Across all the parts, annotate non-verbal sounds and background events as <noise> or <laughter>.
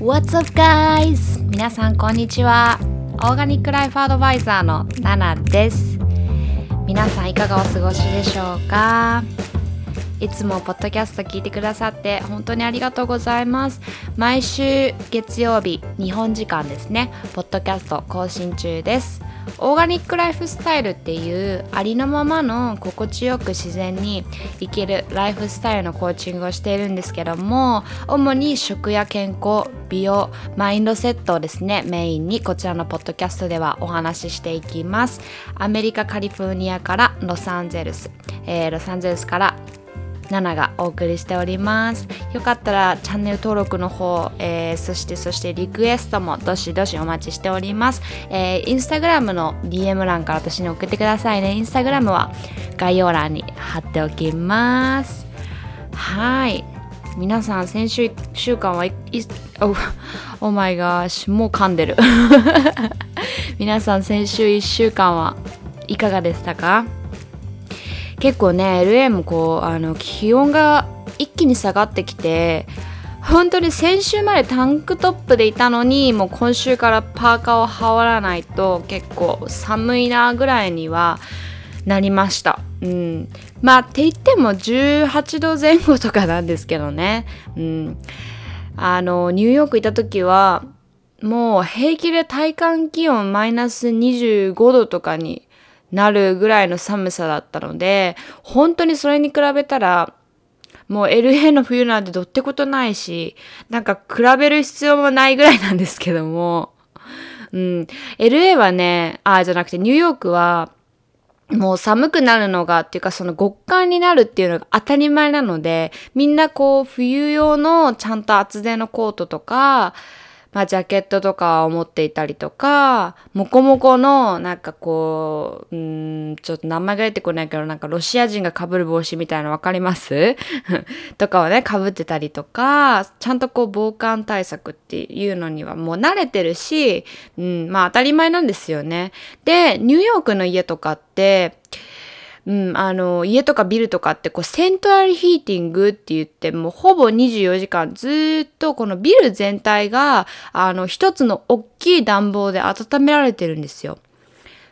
What's up guys? 皆さんこんにちは。オーガニックライフアドバイザーのナナです。皆さんいかがお過ごしでしょうか？いつもポッドキャスト聞いてくださって本当にありがとうございます。毎週月曜日、日本時間ですね、ポッドキャスト更新中です。オーガニックライフスタイルっていうありのままの心地よく自然に生きるライフスタイルのコーチングをしているんですけども主に食や健康美容マインドセットをですねメインにこちらのポッドキャストではお話ししていきますアメリカカリフォルニアからロサンゼルス、えー、ロサンゼルスからナナがお送りしております。よかったらチャンネル登録の方、えー、そしてそしてリクエストもどしどしお待ちしております、えー、インスタグラムの DM 欄から私に送ってくださいね。インスタグラムは概要欄に貼っておきます。はい。皆さん先週1週間はいおおマイガーシもう噛んでる。<laughs> 皆さん先週1週間はいかがでしたか？結構ね LA もこうあの気温が一気に下がってきて本当に先週までタンクトップでいたのにもう今週からパーカーを羽織らないと結構寒いなぐらいにはなりました。うん、まあって言っても18度前後とかなんですけどね。うん、あのニューヨークいた時はもう平気で体感気温マイナス25度とかになるぐらいの寒さだったので、本当にそれに比べたら、もう LA の冬なんてどってことないし、なんか比べる必要もないぐらいなんですけども、うん。LA はね、あ、じゃなくてニューヨークは、もう寒くなるのがっていうかその極寒になるっていうのが当たり前なのでみんなこう冬用のちゃんと厚手のコートとかまあ、ジャケットとかを持っていたりとか、もこもこの、なんかこう、うん、ちょっと名前が出てこないけど、なんかロシア人が被る帽子みたいなのわかります？<laughs> とかをね、被ってたりとか、ちゃんとこう防寒対策っていうのにはもう慣れてるし、うん、まあ当たり前なんですよね。で、ニューヨークの家とかって、うん、あの、家とかビルとかってこうセントラルヒーティングって言ってもうほぼ24時間ずっとこのビル全体があの一つの大きい暖房で温められてるんですよ。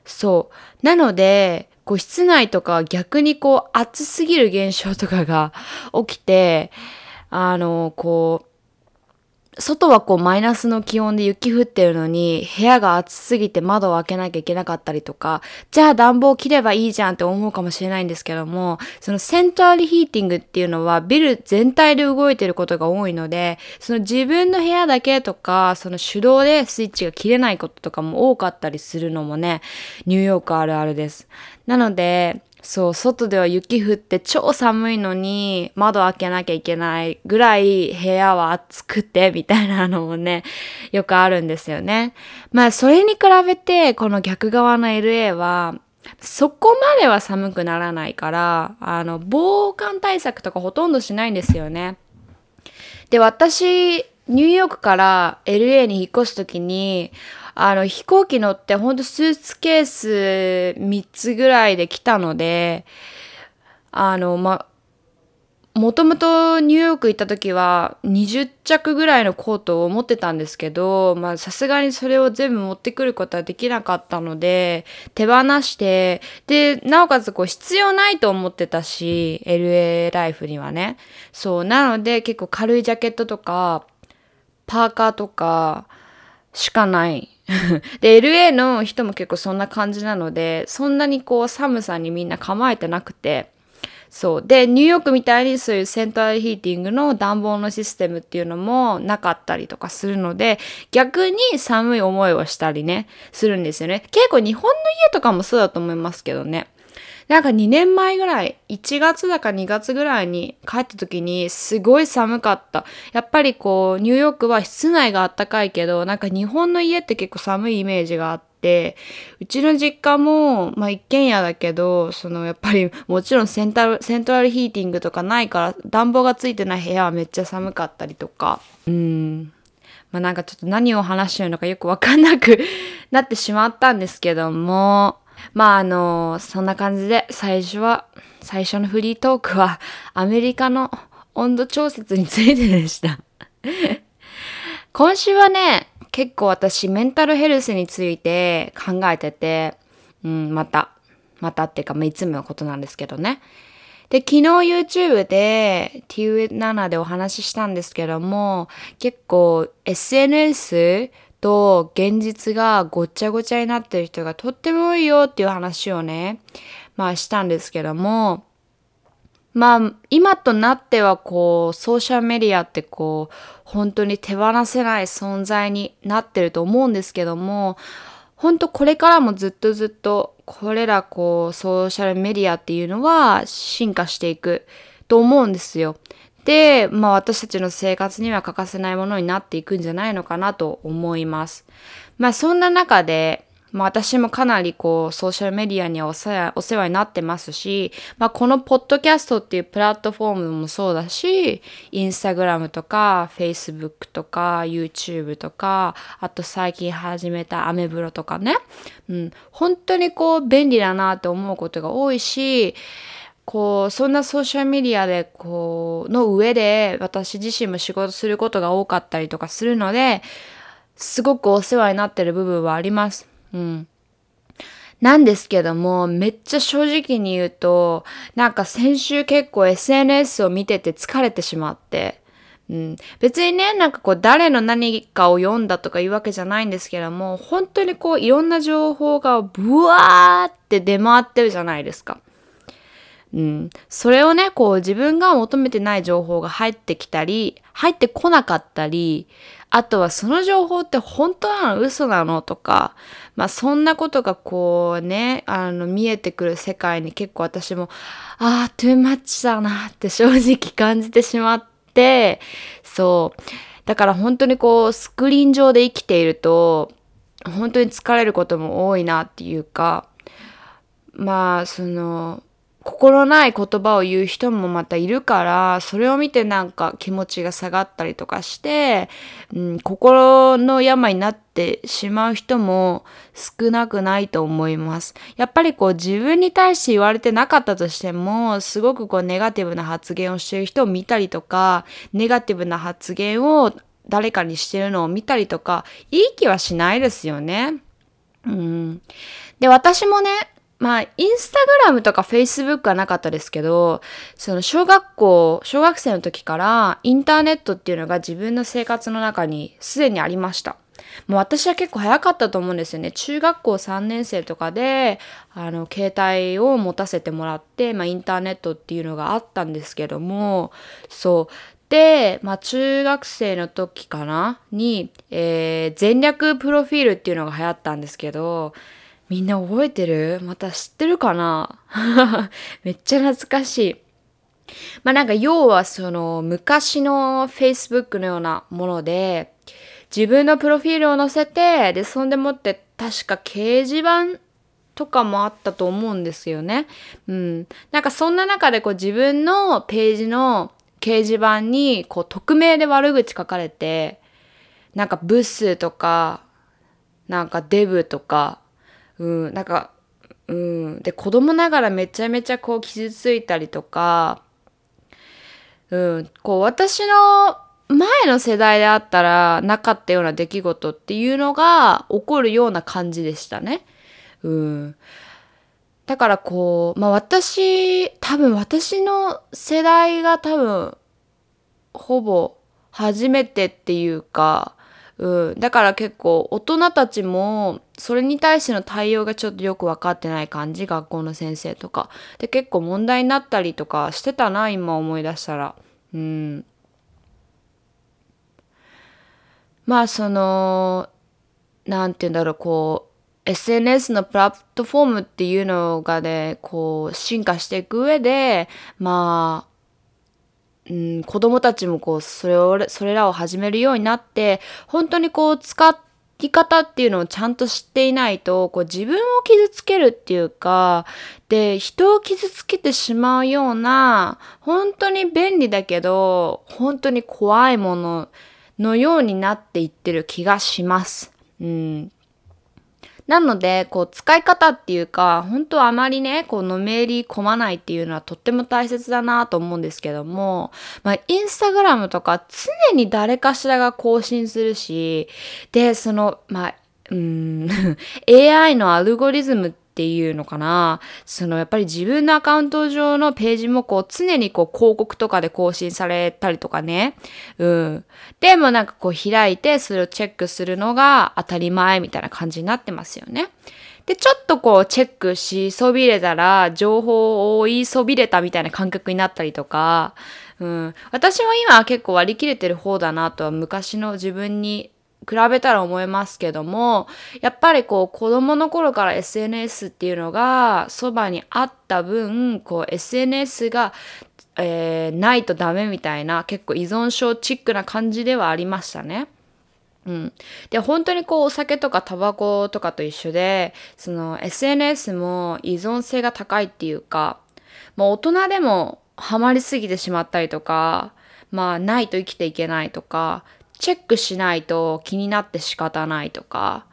そう。なので、こう室内とか逆にこう暑すぎる現象とかが起きて、あの、こう、外はこうマイナスの気温で雪降ってるのに部屋が暑すぎて窓を開けなきゃいけなかったりとか、じゃあ暖房切ればいいじゃんって思うかもしれないんですけども、そのセントラルヒーティングっていうのはビル全体で動いてることが多いので、その自分の部屋だけとか、その手動でスイッチが切れないこととかも多かったりするのもね、ニューヨークあるあるです。なので、そう、外では雪降って超寒いのに窓開けなきゃいけないぐらい部屋は暑くてみたいなのもね、<laughs> よくあるんですよね。まあそれに比べてこの逆側の LA はそこまでは寒くならないから、あの、防寒対策とかほとんどしないんですよね。で、私、ニューヨークから LA に引っ越すときに、あの、飛行機乗ってほんとスーツケース3つぐらいで来たので、あの、ま、もともとニューヨーク行った時は20着ぐらいのコートを持ってたんですけど、まあさすがにそれを全部持ってくることはできなかったので、手放して、で、なおかつこう必要ないと思ってたし、LA ライフにはね。そう、なので結構軽いジャケットとか、パーカーとかしかないで、LA の人も結構そんな感じなので、そんなにこう寒さにみんな構えてなくて、そう。で、ニューヨークみたいにそういうセントラルヒーティングの暖房のシステムっていうのもなかったりとかするので、逆に寒い思いをしたりね、するんですよね。結構日本の家とかもそうだと思いますけどね。なんか2年前ぐらい、1月だか2月ぐらいに帰った時にすごい寒かった。やっぱりこう、ニューヨークは室内が暖かいけど、なんか日本の家って結構寒いイメージがあって、うちの実家も、まあ一軒家だけど、そのやっぱりもちろんセンタル、セントラルヒーティングとかないから暖房がついてない部屋はめっちゃ寒かったりとか、うん。まあなんかちょっと何を話してるのかよくわかんなくなってしまったんですけども、まああの、そんな感じで最初は、最初のフリートークはアメリカの温度調節についてでした今週はね、結構私メンタルヘルスについて考えてて、うん、また、またっていうか、まあ、いつものことなんですけどね。で、昨日 YouTube で T7 でお話ししたんですけども、結構 SNS と現実がごっちゃごちゃになってる人がとっても多いよっていう話をね、まあしたんですけども、まあ今となってはこうソーシャルメディアってこう本当に手放せない存在になってると思うんですけども本当これからもずっとずっとこれらこうソーシャルメディアっていうのは進化していくと思うんですよ。で、まあ私たちの生活には欠かせないものになっていくんじゃないのかなと思います。まあそんな中でまあ私もかなりこうソーシャルメディアにはお世話になってますし、まあこのポッドキャストっていうプラットフォームもそうだし、インスタグラムとか、フェイスブックとか、YouTube とか、あと最近始めたアメブロとかね。うん。本当にこう便利だなって思うことが多いし、こう、そんなソーシャルメディアで、こう、の上で私自身も仕事することが多かったりとかするので、すごくお世話になってる部分はあります。うん。なんですけども、めっちゃ正直に言うと、なんか先週結構 SNS を見てて疲れてしまって、うん、別にね、なんかこう誰の何かを読んだとかいうわけじゃないんですけども、本当にこういろんな情報がブワーって出回ってるじゃないですか。うん、それをね、こう自分が求めてない情報が入ってきたり、入ってこなかったり、あとはその情報って本当なの？嘘なの？とか、まあそんなことがこうね、あの見えてくる世界に結構私も、ああ、トゥーマッチだなって正直感じてしまって、そう。だから本当にこうスクリーン上で生きていると、本当に疲れることも多いなっていうか、まあその心ない言葉を言う人もまたいるから、それを見てなんか気持ちが下がったりとかして、うん、心の病になってしまう人も少なくないと思います。やっぱりこう自分に対して言われてなかったとしても、すごくこうネガティブな発言をしてる人を見たりとか、ネガティブな発言を誰かにしてるのを見たりとか、いい気はしないですよね。うん。で、私もね、まあ、インスタグラムとかフェイスブックはなかったですけど、その小学校、小学生の時からインターネットっていうのが自分の生活の中にすでにありました。もう私は結構早かったと思うんですよね。中学校3年生とかで、あの、携帯を持たせてもらって、まあ、インターネットっていうのがあったんですけども、そう。で、まあ、中学生の時かなに、えー、全略プロフィールっていうのが流行ったんですけど、みんな覚えてる？また知ってるかな？<laughs> めっちゃ懐かしい。まあなんか要はその昔の Facebook のようなもので自分のプロフィールを載せてでそんでもって確か掲示板とかもあったと思うんですよね。うん。なんかそんな中でこう自分のページの掲示板にこう匿名で悪口書かれてなんかブスとかなんかデブとかうん、なんか、うん、で子供ながらめちゃめちゃこう傷ついたりとか、うん、こう私の前の世代であったらなかったような出来事っていうのが起こるような感じでしたね。うん。だからこう、まあ私、多分私の世代が多分、ほぼ初めてっていうか、うん、だから結構大人たちもそれに対しての対応がちょっとよく分かってない感じ学校の先生とか。で結構問題になったりとかしてたな今思い出したら。うん。まあその何て言うんだろうこう SNS のプラットフォームっていうのがねこう進化していく上でまあうん、子供たちもこう、それを、それらを始めるようになって、本当にこう、使い方っていうのをちゃんと知っていないと、こう、自分を傷つけるっていうか、で、人を傷つけてしまうような、本当に便利だけど、本当に怖いもののようになっていってる気がします。うん。なので、こう、使い方っていうか、本当はあまりね、こう、のめり込まないっていうのはとっても大切だなと思うんですけども、まあ、インスタグラムとか常に誰かしらが更新するし、で、その、まあ、うん、<laughs> AI のアルゴリズムってっていうのかな。そのやっぱり自分のアカウント上のページもこう常にこう広告とかで更新されたりとかね。うん。でもなんかこう開いてそれをチェックするのが当たり前みたいな感じになってますよね。で、ちょっとこうチェックしそびれたら情報を言いそびれたみたいな感覚になったりとか、うん。私も今結構割り切れてる方だなとは昔の自分に比べたら思いますけどもやっぱりこう子供の頃から SNS っていうのがそばにあった分こう SNS が、えー、ないとダメみたいな結構依存症チックな感じではありましたね。うん、で本当にこうお酒とかタバコとかと一緒でその SNS も依存性が高いっていうかもう大人でもハマりすぎてしまったりとかまあないと生きていけないとかチェックしないと気になって仕方ないとか、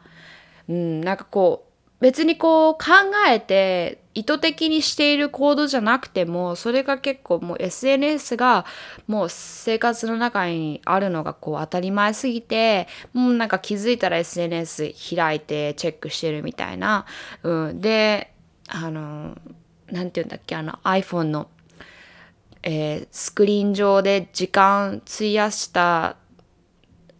うん、なんかこう、別にこう考えて意図的にしている行動じゃなくても、それが結構もう SNS がもう生活の中にあるのがこう当たり前すぎて、もうなんか気づいたら SNS 開いてチェックしてるみたいな。うん、で、あの、なんて言うんだっけ、あの iPhone の、えー、スクリーン上で時間費やした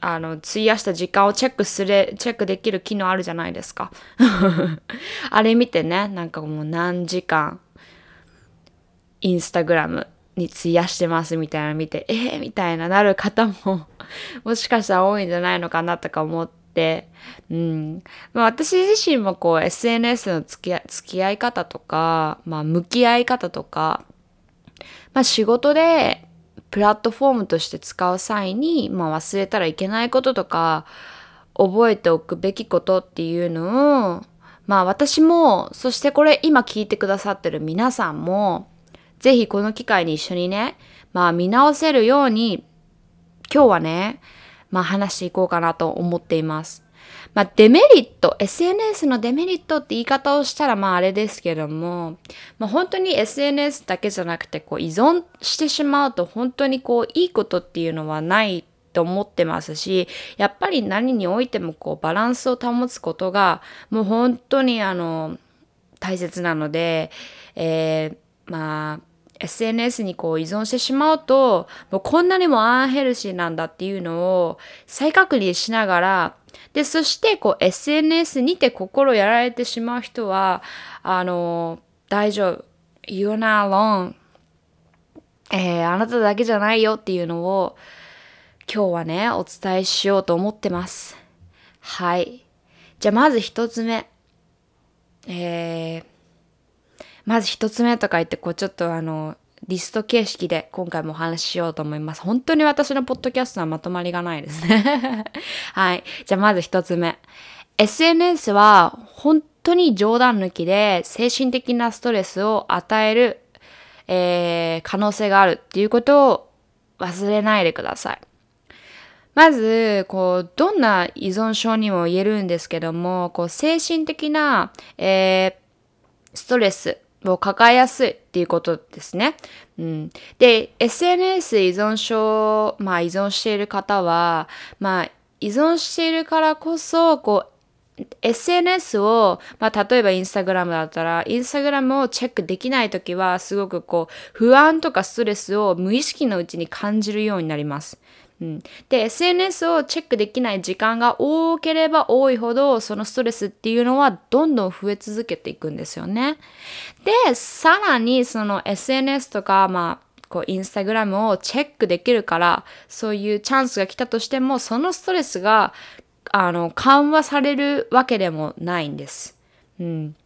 あの、費やした時間をチェックする、チェックできる機能あるじゃないですか。<laughs> あれ見てね、なんかもう何時間、インスタグラムに費やしてますみたいなの見て、えー、みたいななる方も <laughs> もしかしたら多いんじゃないのかなとか思って、うん。まあ、私自身もこう SNS の付き合付き合い方とか、まあ向き合い方とか、まあ仕事でプラットフォームとして使う際に、まあ、忘れたらいけないこととか覚えておくべきことっていうのをまあ私もそしてこれ今聞いてくださってる皆さんもぜひこの機会に一緒にねまあ見直せるように今日はねまあ話していこうかなと思っています。まあ、デメリット、SNS のデメリットって言い方をしたらまああれですけども、まあ、本当に SNS だけじゃなくてこう依存してしまうと本当にこういいことっていうのはないと思ってますし、やっぱり何においてもこうバランスを保つことがもう本当にあの大切なので、えー、まあ SNS にこう依存してしまうともうこんなにもアンヘルシーなんだっていうのを再確認しながらで、そしてこう SNS にて心やられてしまう人は、あの、大丈夫。You're not alone. えー、あなただけじゃないよっていうのを今日はね、お伝えしようと思ってます。はい。じゃあまず一つ目。えー、まず一つ目とか言って、こうちょっとあの、リスト形式で今回もお話ししようと思います。本当に私のポッドキャストはまとまりがないですね。<laughs> はい。じゃあまず一つ目。SNS は本当に冗談抜きで精神的なストレスを与える、えー、可能性があるっていうことを忘れないでください。まず、こう、どんな依存症にも言えるんですけども、こう、精神的な、えー、ストレスを抱えやすいっていうことですね。うん、で、SNS 依存症、まあ依存している方は、まあ依存しているからこそ、こう、SNS を、まあ、例えばインスタグラムだったら、インスタグラムをチェックできないときは、すごくこう、不安とかストレスを無意識のうちに感じるようになります。うん、で SNS をチェックできない時間が多ければ多いほどそのストレスっていうのはどんどん増え続けていくんですよね。でさらにその SNS とかまあこうインスタグラムをチェックできるからそういうチャンスが来たとしてもそのストレスがあの緩和されるわけでもないんです。うん、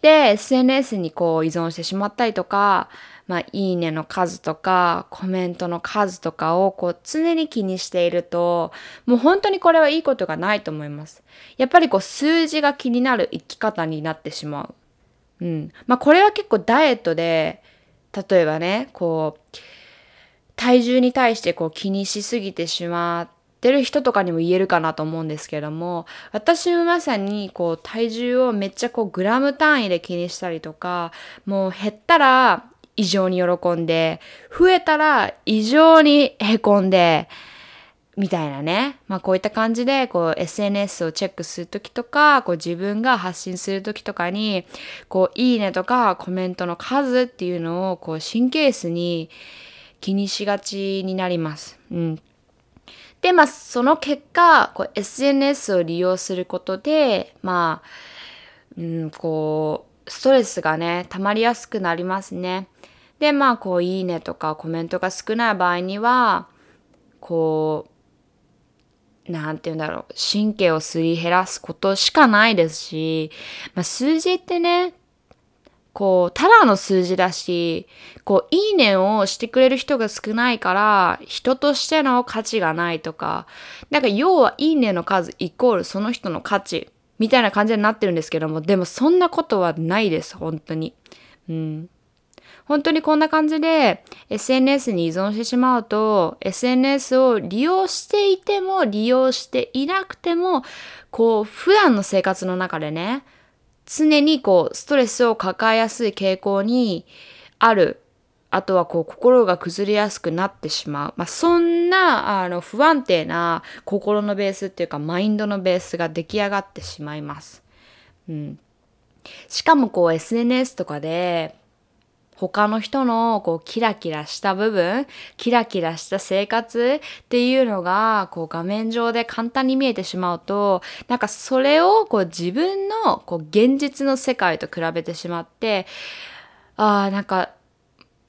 で SNS にこう依存してしまったりとかまあ、いいねの数とか、コメントの数とかをこう常に気にしていると、もう本当にこれはいいことがないと思います。やっぱりこう数字が気になる生き方になってしまう。うん。まあこれは結構ダイエットで、例えばね、こう、体重に対してこう気にしすぎてしまってる人とかにも言えるかなと思うんですけども私もまさにこう体重をめっちゃこうグラム単位で気にしたりとかもう減ったら異常に喜んで増えたら異常にへこんでみたいなね。まあこういった感じで、こう SNS をチェックするときとか、こう自分が発信するときとかに、こういいねとかコメントの数っていうのを、こう神経質に気にしがちになります。うん。で、まあその結果、こう SNS を利用することで、まあ、うん、こう、ストレスがね、溜まりやすくなりますね。で、まあこういいねとかコメントが少ない場合には、こう、なんて言うんだろう、神経をすり減らすことしかないですし、まあ、数字ってね、こう、ただの数字だし、こう、いいねをしてくれる人が少ないから、人としての価値がないとか、なんか要はいいねの数イコールその人の価値、みたいな感じになってるんですけども、でもそんなことはないです、本当に。うん。本当にこんな感じで SNS に依存してしまうと SNS を利用していても利用していなくてもこう普段の生活の中でね常にこうストレスを抱えやすい傾向にあるあとはこう心が崩れやすくなってしまう。まあ、そんなあの不安定な心のベースっていうかマインドのベースが出来上がってしまいます。うん。しかもこう SNS とかで他の人のこうキラキラした部分、キラキラした生活っていうのがこう画面上で簡単に見えてしまうと、なんかそれをこう自分のこう現実の世界と比べてしまって、ああ、なんか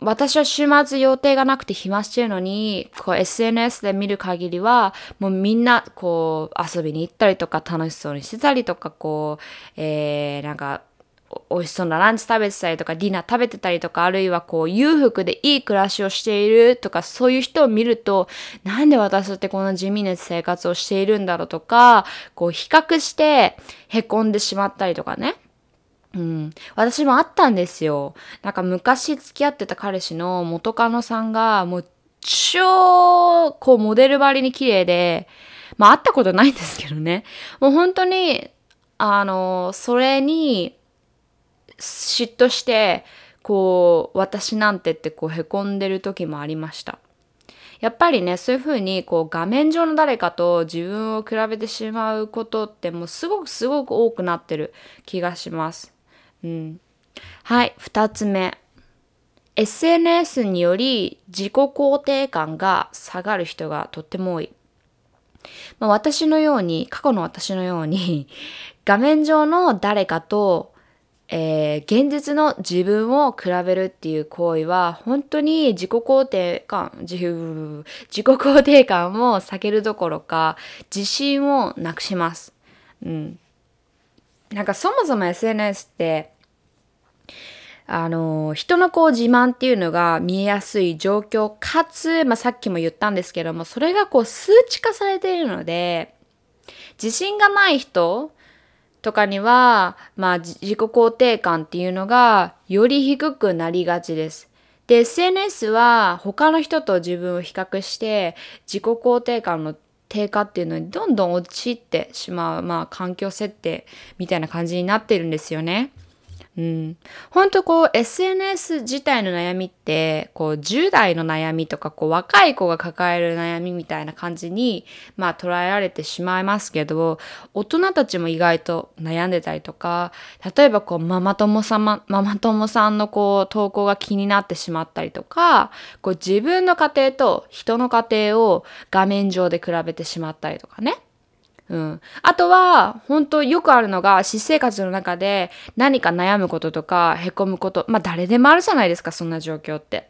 私は週末予定がなくて暇してるのに、こう SNS で見る限りは、もうみんなこう遊びに行ったりとか楽しそうにしてたりとか、こう、えー、なんか美味しそうなランチ食べてたりとか、ディナー食べてたりとか、あるいはこう、裕福でいい暮らしをしているとか、そういう人を見ると、なんで私ってこんな地味な生活をしているんだろうとか、こう、比較して凹んでしまったりとかね。うん。私もあったんですよ。なんか昔付き合ってた彼氏の元カノさんが、もう超、こう、モデル張りに綺麗で、まあ会ったことないんですけどね。もう本当に、あの、それに、嫉妬してこう私なんてってこうへこんでる時もありました。やっぱりねそういう風にこう画面上の誰かと自分を比べてしまうことってもうすごくすごく多くなってる気がします。うん。はい2つ目。SNS により自己肯定感が下がる人がとっても多い。まあ、私のように過去の私のように画面上の誰かとえー、現実の自分を比べるっていう行為は本当に自己肯定感自自己肯定感を避けるどころか自信をなくします。うん、なんかそもそも SNS ってあの人のこう自慢っていうのが見えやすい状況かつ、まあ、さっきも言ったんですけどもそれがこう数値化されているので自信がない人とかには、まあ自己肯定感っていうのがより低くなりがちです。で、SNS は他の人と自分を比較して自己肯定感の低下っていうのにどんどん陥ってしまう、まあ環境設定みたいな感じになってるんですよね。うん。本当こう SNS 自体の悩みって、こう10代の悩みとか、こう若い子が抱える悩みみたいな感じに、まあ捉えられてしまいますけど、大人たちも意外と悩んでたりとか、例えばこうママ友さん、ママ友さんのこう投稿が気になってしまったりとか、こう自分の家庭と人の家庭を画面上で比べてしまったりとかね。うん。あとは、本当よくあるのが、私生活の中で何か悩むこととか、凹むこと。まあ、誰でもあるじゃないですか、そんな状況って。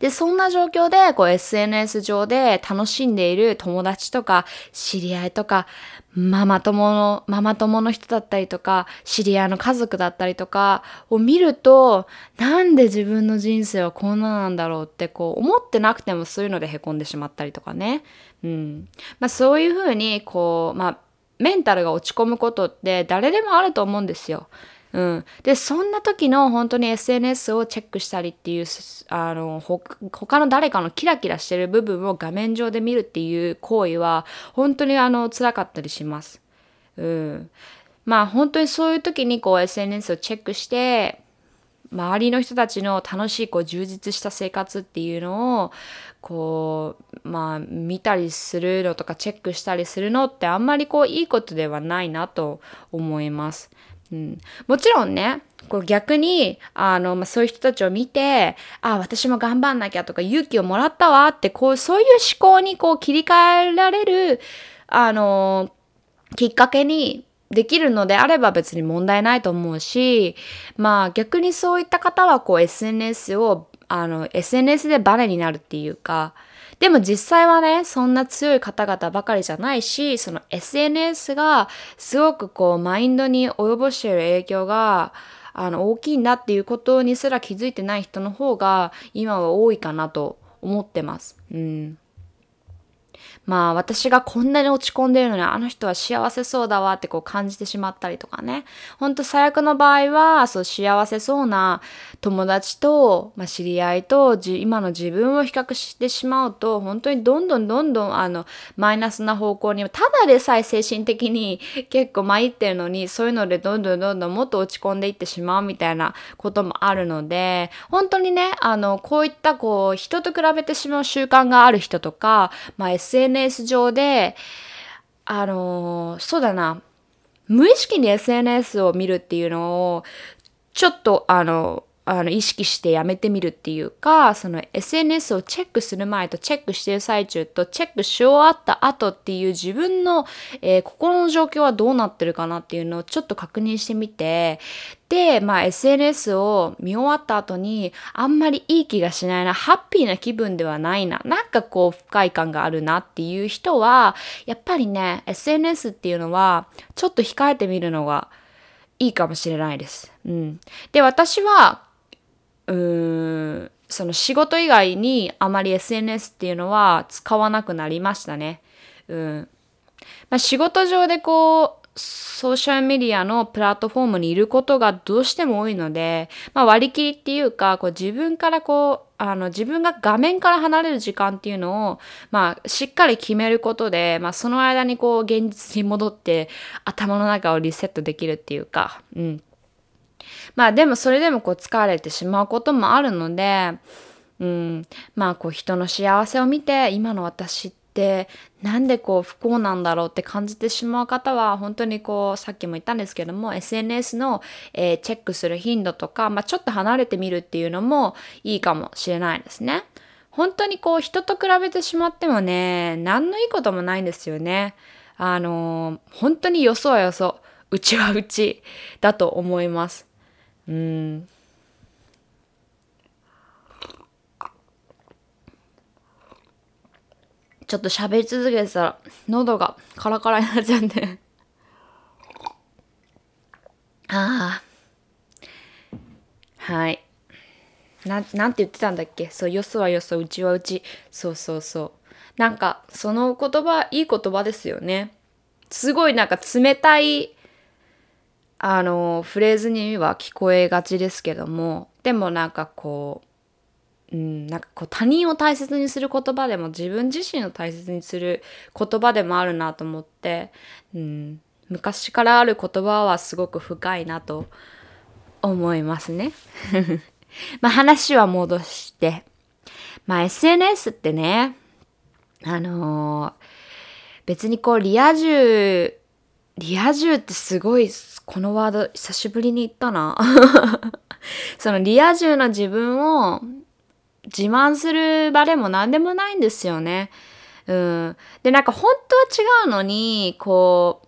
で、そんな状況で、こう、SNS 上で楽しんでいる友達とか、知り合いとか、ママ友の、ママ友の人だったりとか、知り合いの家族だったりとかを見ると、なんで自分の人生はこんななんだろうって、こう、思ってなくてもそういうので凹んでしまったりとかね。うん。まあ、そういうふうに、こう、まあ、メンタルが落ち込むことって誰でもあると思うんですよ。うん、でそんな時の本当に SNS をチェックしたりっていうあの他の誰かのキラキラしてる部分を画面上で見るっていう行為は本当にあの辛かったりします。うん、まあ本当にそういう時にこう SNS をチェックして周りの人たちの楽しいこう充実した生活っていうのをこうまあ見たりするのとかチェックしたりするのってあんまりこういいことではないなと思います。うん、もちろんねこう逆にあの、まあ、そういう人たちを見てあ私も頑張んなきゃとか勇気をもらったわってこうそういう思考にこう切り替えられるあのきっかけにできるのであれば別に問題ないと思うし、まあ逆にそういった方はこう SNS を、あの SNS でバネになるっていうか、でも実際はね、そんな強い方々ばかりじゃないし、その SNS がすごくこうマインドに及ぼしている影響があの大きいんだっていうことにすら気づいてない人の方が今は多いかなと思ってます。うん。まあ私がこんなに落ち込んでるのにあの人は幸せそうだわってこう感じてしまったりとかね。ほんと最悪の場合はそう幸せそうな友達と、まあ、知り合いと今の自分を比較してしまうと本当にどんどんどんどんあのマイナスな方向にただでさえ精神的に結構参ってるのにそういうのでどんどんどんどんもっと落ち込んでいってしまうみたいなこともあるので本当にねあのこういったこう人と比べてしまう習慣がある人とか、まあ、SNS SNS 上で、あの、そうだな、無意識に SNS を見るっていうのを、ちょっと、あの、あの意識してやめてみるっていうかその SNS をチェックする前とチェックしてる最中とチェックし終わった後っていう自分の、えー、心の状況はどうなってるかなっていうのをちょっと確認してみてで、まあ、SNS を見終わった後にあんまりいい気がしないなハッピーな気分ではないななんかこう不快感があるなっていう人はやっぱりね SNS っていうのはちょっと控えてみるのがいいかもしれないです。うん、で私はうーんその仕事以外にあまり SNS っていうのは使わなくなりましたね。うん。まあ、仕事上でこうソーシャルメディアのプラットフォームにいることがどうしても多いので、まあ、割り切りっていうかこう自分からこうあの自分が画面から離れる時間っていうのを、まあ、しっかり決めることで、まあ、その間にこう現実に戻って頭の中をリセットできるっていうか、うん、まあでもそれでもこう疲れてしまうこともあるので、うん、まあこう人の幸せを見て今の私ってなんでこう不幸なんだろうって感じてしまう方は本当にこうさっきも言ったんですけども SNS の、えー、チェックする頻度とか、まあ、ちょっと離れてみるっていうのもいいかもしれないですね。本当にこう人と比べてしまってもね何のいいこともないんですよね。あのー、本当によそはよそうちはうちだと思います。うん。ちょっと喋り続けてたら喉がカラカラになっちゃうんで。ああはい。ななんて言ってたんだっけ？そうよそはよそうちはうち。そうそうそう。なんかその言葉いい言葉ですよね。すごいなんか冷たいあのフレーズには聞こえがちですけどもでもなんかこう、うん、なんかこう他人を大切にする言葉でも自分自身を大切にする言葉でもあるなと思って、うん、昔からある言葉はすごく深いなと思いますね。<laughs> まあ話は戻して、まあ SNS ってね、あのー、別にこうリア充、リア充ってすごいこのワード久しぶりに言ったな。<laughs> そのリア充の自分を自慢する場でも何でもないんですよね。うん。で、なんか本当は違うのに、こ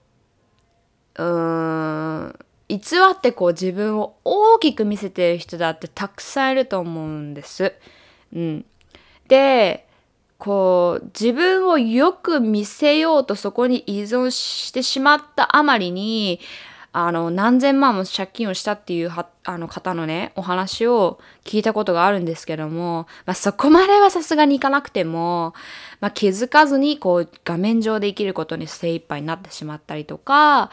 う、うん、偽ってこう自分を大きく見せてる人だってたくさんいると思うんです。うん。で、こう自分をよく見せようとそこに依存してしまったあまりにあの、何千万も借金をしたっていうはあの方のね、お話を聞いたことがあるんですけども、まあ、そこまではさすがにいかなくても、まあ、気づかずにこう画面上で生きることに精一杯になってしまったりとか、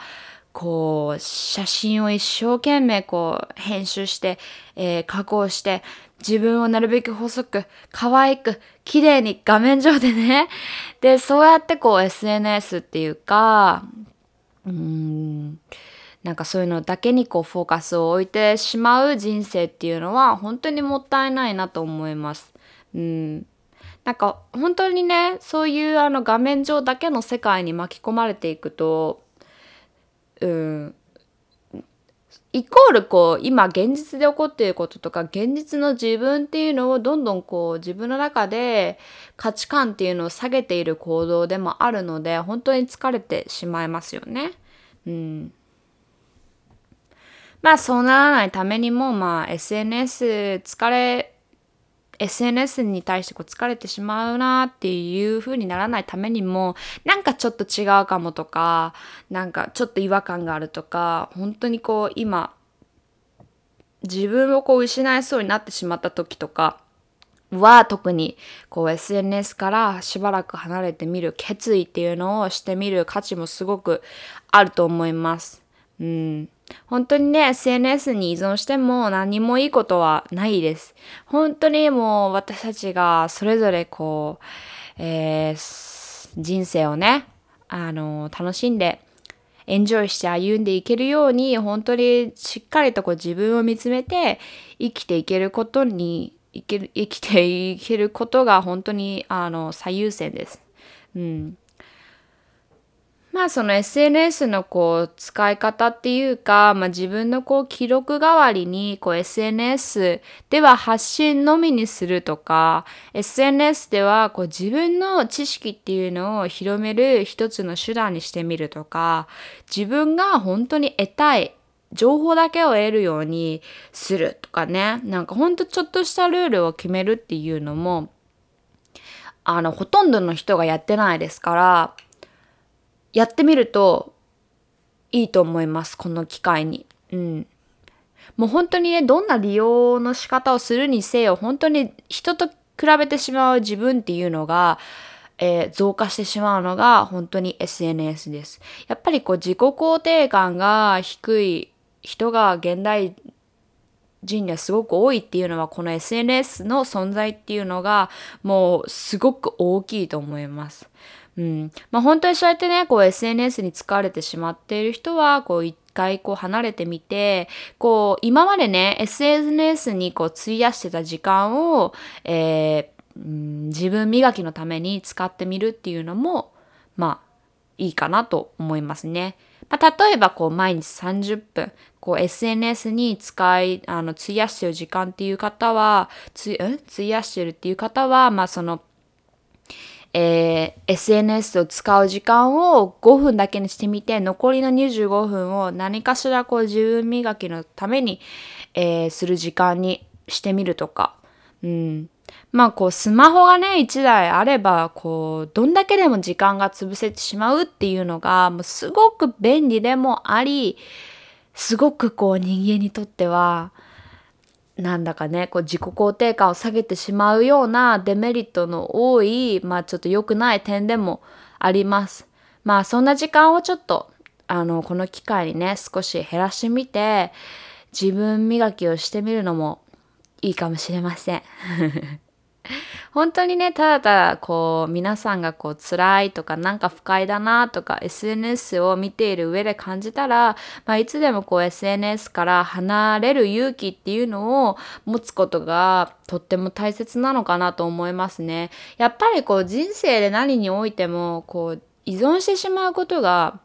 こう写真を一生懸命こう編集して、えー、加工して自分をなるべく細く可愛く綺麗に画面上でね <laughs> でそうやってこう SNS っていうかうーんなんかそういうのだけにこうフォーカスを置いてしまう人生っていうのは本当にもったいないなと思います。うん、なんか本当にねそういうあの画面上だけの世界に巻き込まれていくとうんイコールこう今現実で起こっていることとか現実の自分っていうのをどんどんこう自分の中で価値観っていうのを下げている行動でもあるので本当に疲れてしまいますよね。うんまあそうならないためにも、まあ SNS 疲れ、SNS に対してこう疲れてしまうなっていう風にならないためにも、なんかちょっと違うかもとか、なんかちょっと違和感があるとか、本当にこう今、自分をこう失いそうになってしまった時とか、は特にこう SNS からしばらく離れてみる決意っていうのをしてみる価値もすごくあると思います。うん。本当にね、SNS に依存しても何もいいことはないです。本当にもう私たちがそれぞれこう、えー、人生をね、あの、楽しんで、エンジョイして歩んでいけるように、本当にしっかりとこう自分を見つめて生きていけることに、生きる生きていけることが本当にあの最優先です。うん。まあその SNS のこう使い方っていうか、まあ、自分のこう記録代わりにこう SNS では発信のみにするとか SNS ではこう自分の知識っていうのを広める一つの手段にしてみるとか自分が本当に得たい情報だけを得るようにするとかね。なんかほんとちょっとしたルールを決めるっていうのもあのほとんどの人がやってないですからやってみるといいと思います。この機会に。うん。もう本当にね、どんな利用の仕方をするにせよ、本当に人と比べてしまう自分っていうのが、えー、増加してしまうのが本当に SNS です。やっぱりこう自己肯定感が低い人が現代人にはすごく多いっていうのはこの SNS の存在っていうのがもうすごく大きいと思います。うん。まあ本当にそうやってね、こう SNS に疲れてしまっている人は、こう一回こう離れてみて、こう今までね、SNS にこう費やしてた時間を、えー、うん、自分磨きのために使ってみるっていうのも、まあいいかなと思いますね。まあ、例えばこう毎日30分、こう SNS に使い、あの、費やしてる時間っていう方は、つ、ん費やしてるっていう方は、まあその、えー、SNS を使う時間を5分だけにしてみて、残りの25分を何かしらこう自分磨きのために、えー、する時間にしてみるとか。うん。まあこうスマホがね、1台あれば、こう、どんだけでも時間が潰せてしまうっていうのが、もうすごく便利でもあり、すごくこう人間にとっては、なんだかね、こう自己肯定感を下げてしまうようなデメリットの多い、まあちょっと良くない点でもあります。まあそんな時間をちょっと、あの、この機会にね、少し減らしてみて、自分磨きをしてみるのもいいかもしれません。本当にね、ただただこう皆さんがこう辛いとかなんか不快だなとか SNS を見ている上で感じたら、まあ、いつでもこう SNS から離れる勇気っていうのを持つことがとっても大切なのかなと思いますね。やっぱりこう人生で何においてもこう依存してしまうことが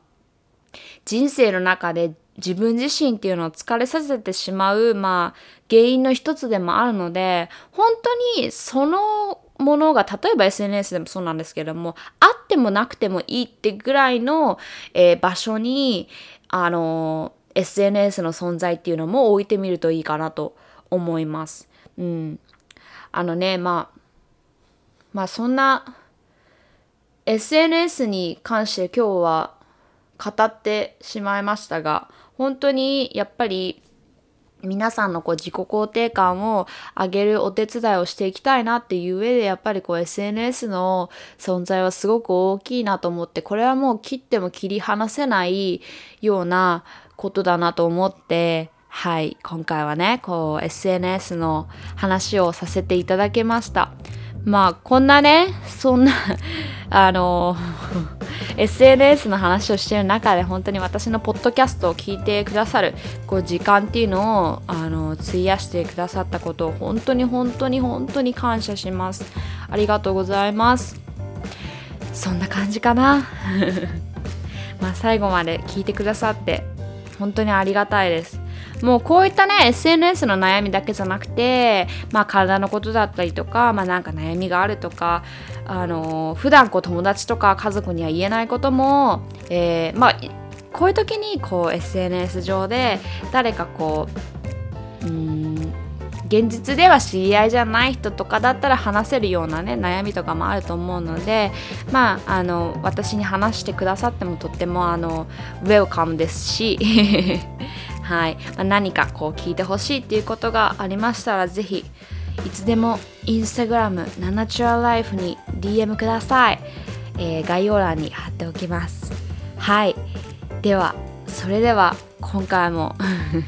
人生の中で自分自身っていうのを疲れさせてしまう、まあ、原因の一つでもあるので、本当にそのものが、例えば SNS でもそうなんですけども、あってもなくてもいいってぐらいの、えー、場所に、あの SNS の存在っていうのも置いてみるといいかなと思います。うん。あのね、まあ、まあそんな SNS に関して今日は語ってしまいましたが、本当にやっぱり皆さんのこう自己肯定感を上げるお手伝いをしていきたいなっていう上でやっぱりこう SNS の存在はすごく大きいなと思ってこれはもう切っても切り離せないようなことだなと思ってはい今回はねこう SNS の話をさせていただきました。まあこんなねそんな <laughs> あの SNS の話をしている中で本当に私のポッドキャストを聞いてくださるこう時間っていうのをあの費やしてくださったことを本当に本当に本当に感謝します。ありがとうございます。そんな感じかな？<laughs> まあ最後まで聞いてくださって本当にありがたいです。もうこういったね SNS の悩みだけじゃなくてまあ体のことだったりとかまあなんか悩みがあるとかあの普段こう友達とか家族には言えないことも、えー、まあこういう時にこう SNS 上で誰かこううん現実では知り合いじゃない人とかだったら話せるようなね悩みとかもあると思うのでまああの私に話してくださってもとってもあのウェルカムですし <laughs> はい。まあ、何かこう聞いてほしいっていうことがありましたらぜひいつでもインスタグラムナナチュラルライフに DM ください、えー、概要欄に貼っておきます。はい。ではそれでは今回も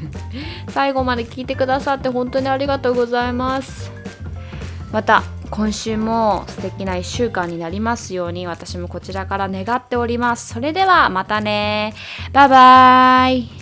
<laughs> 最後まで聞いてくださって本当にありがとうございます。また今週も素敵な1週間になりますように私もこちらから願っております。それではまたね。バイバーイ。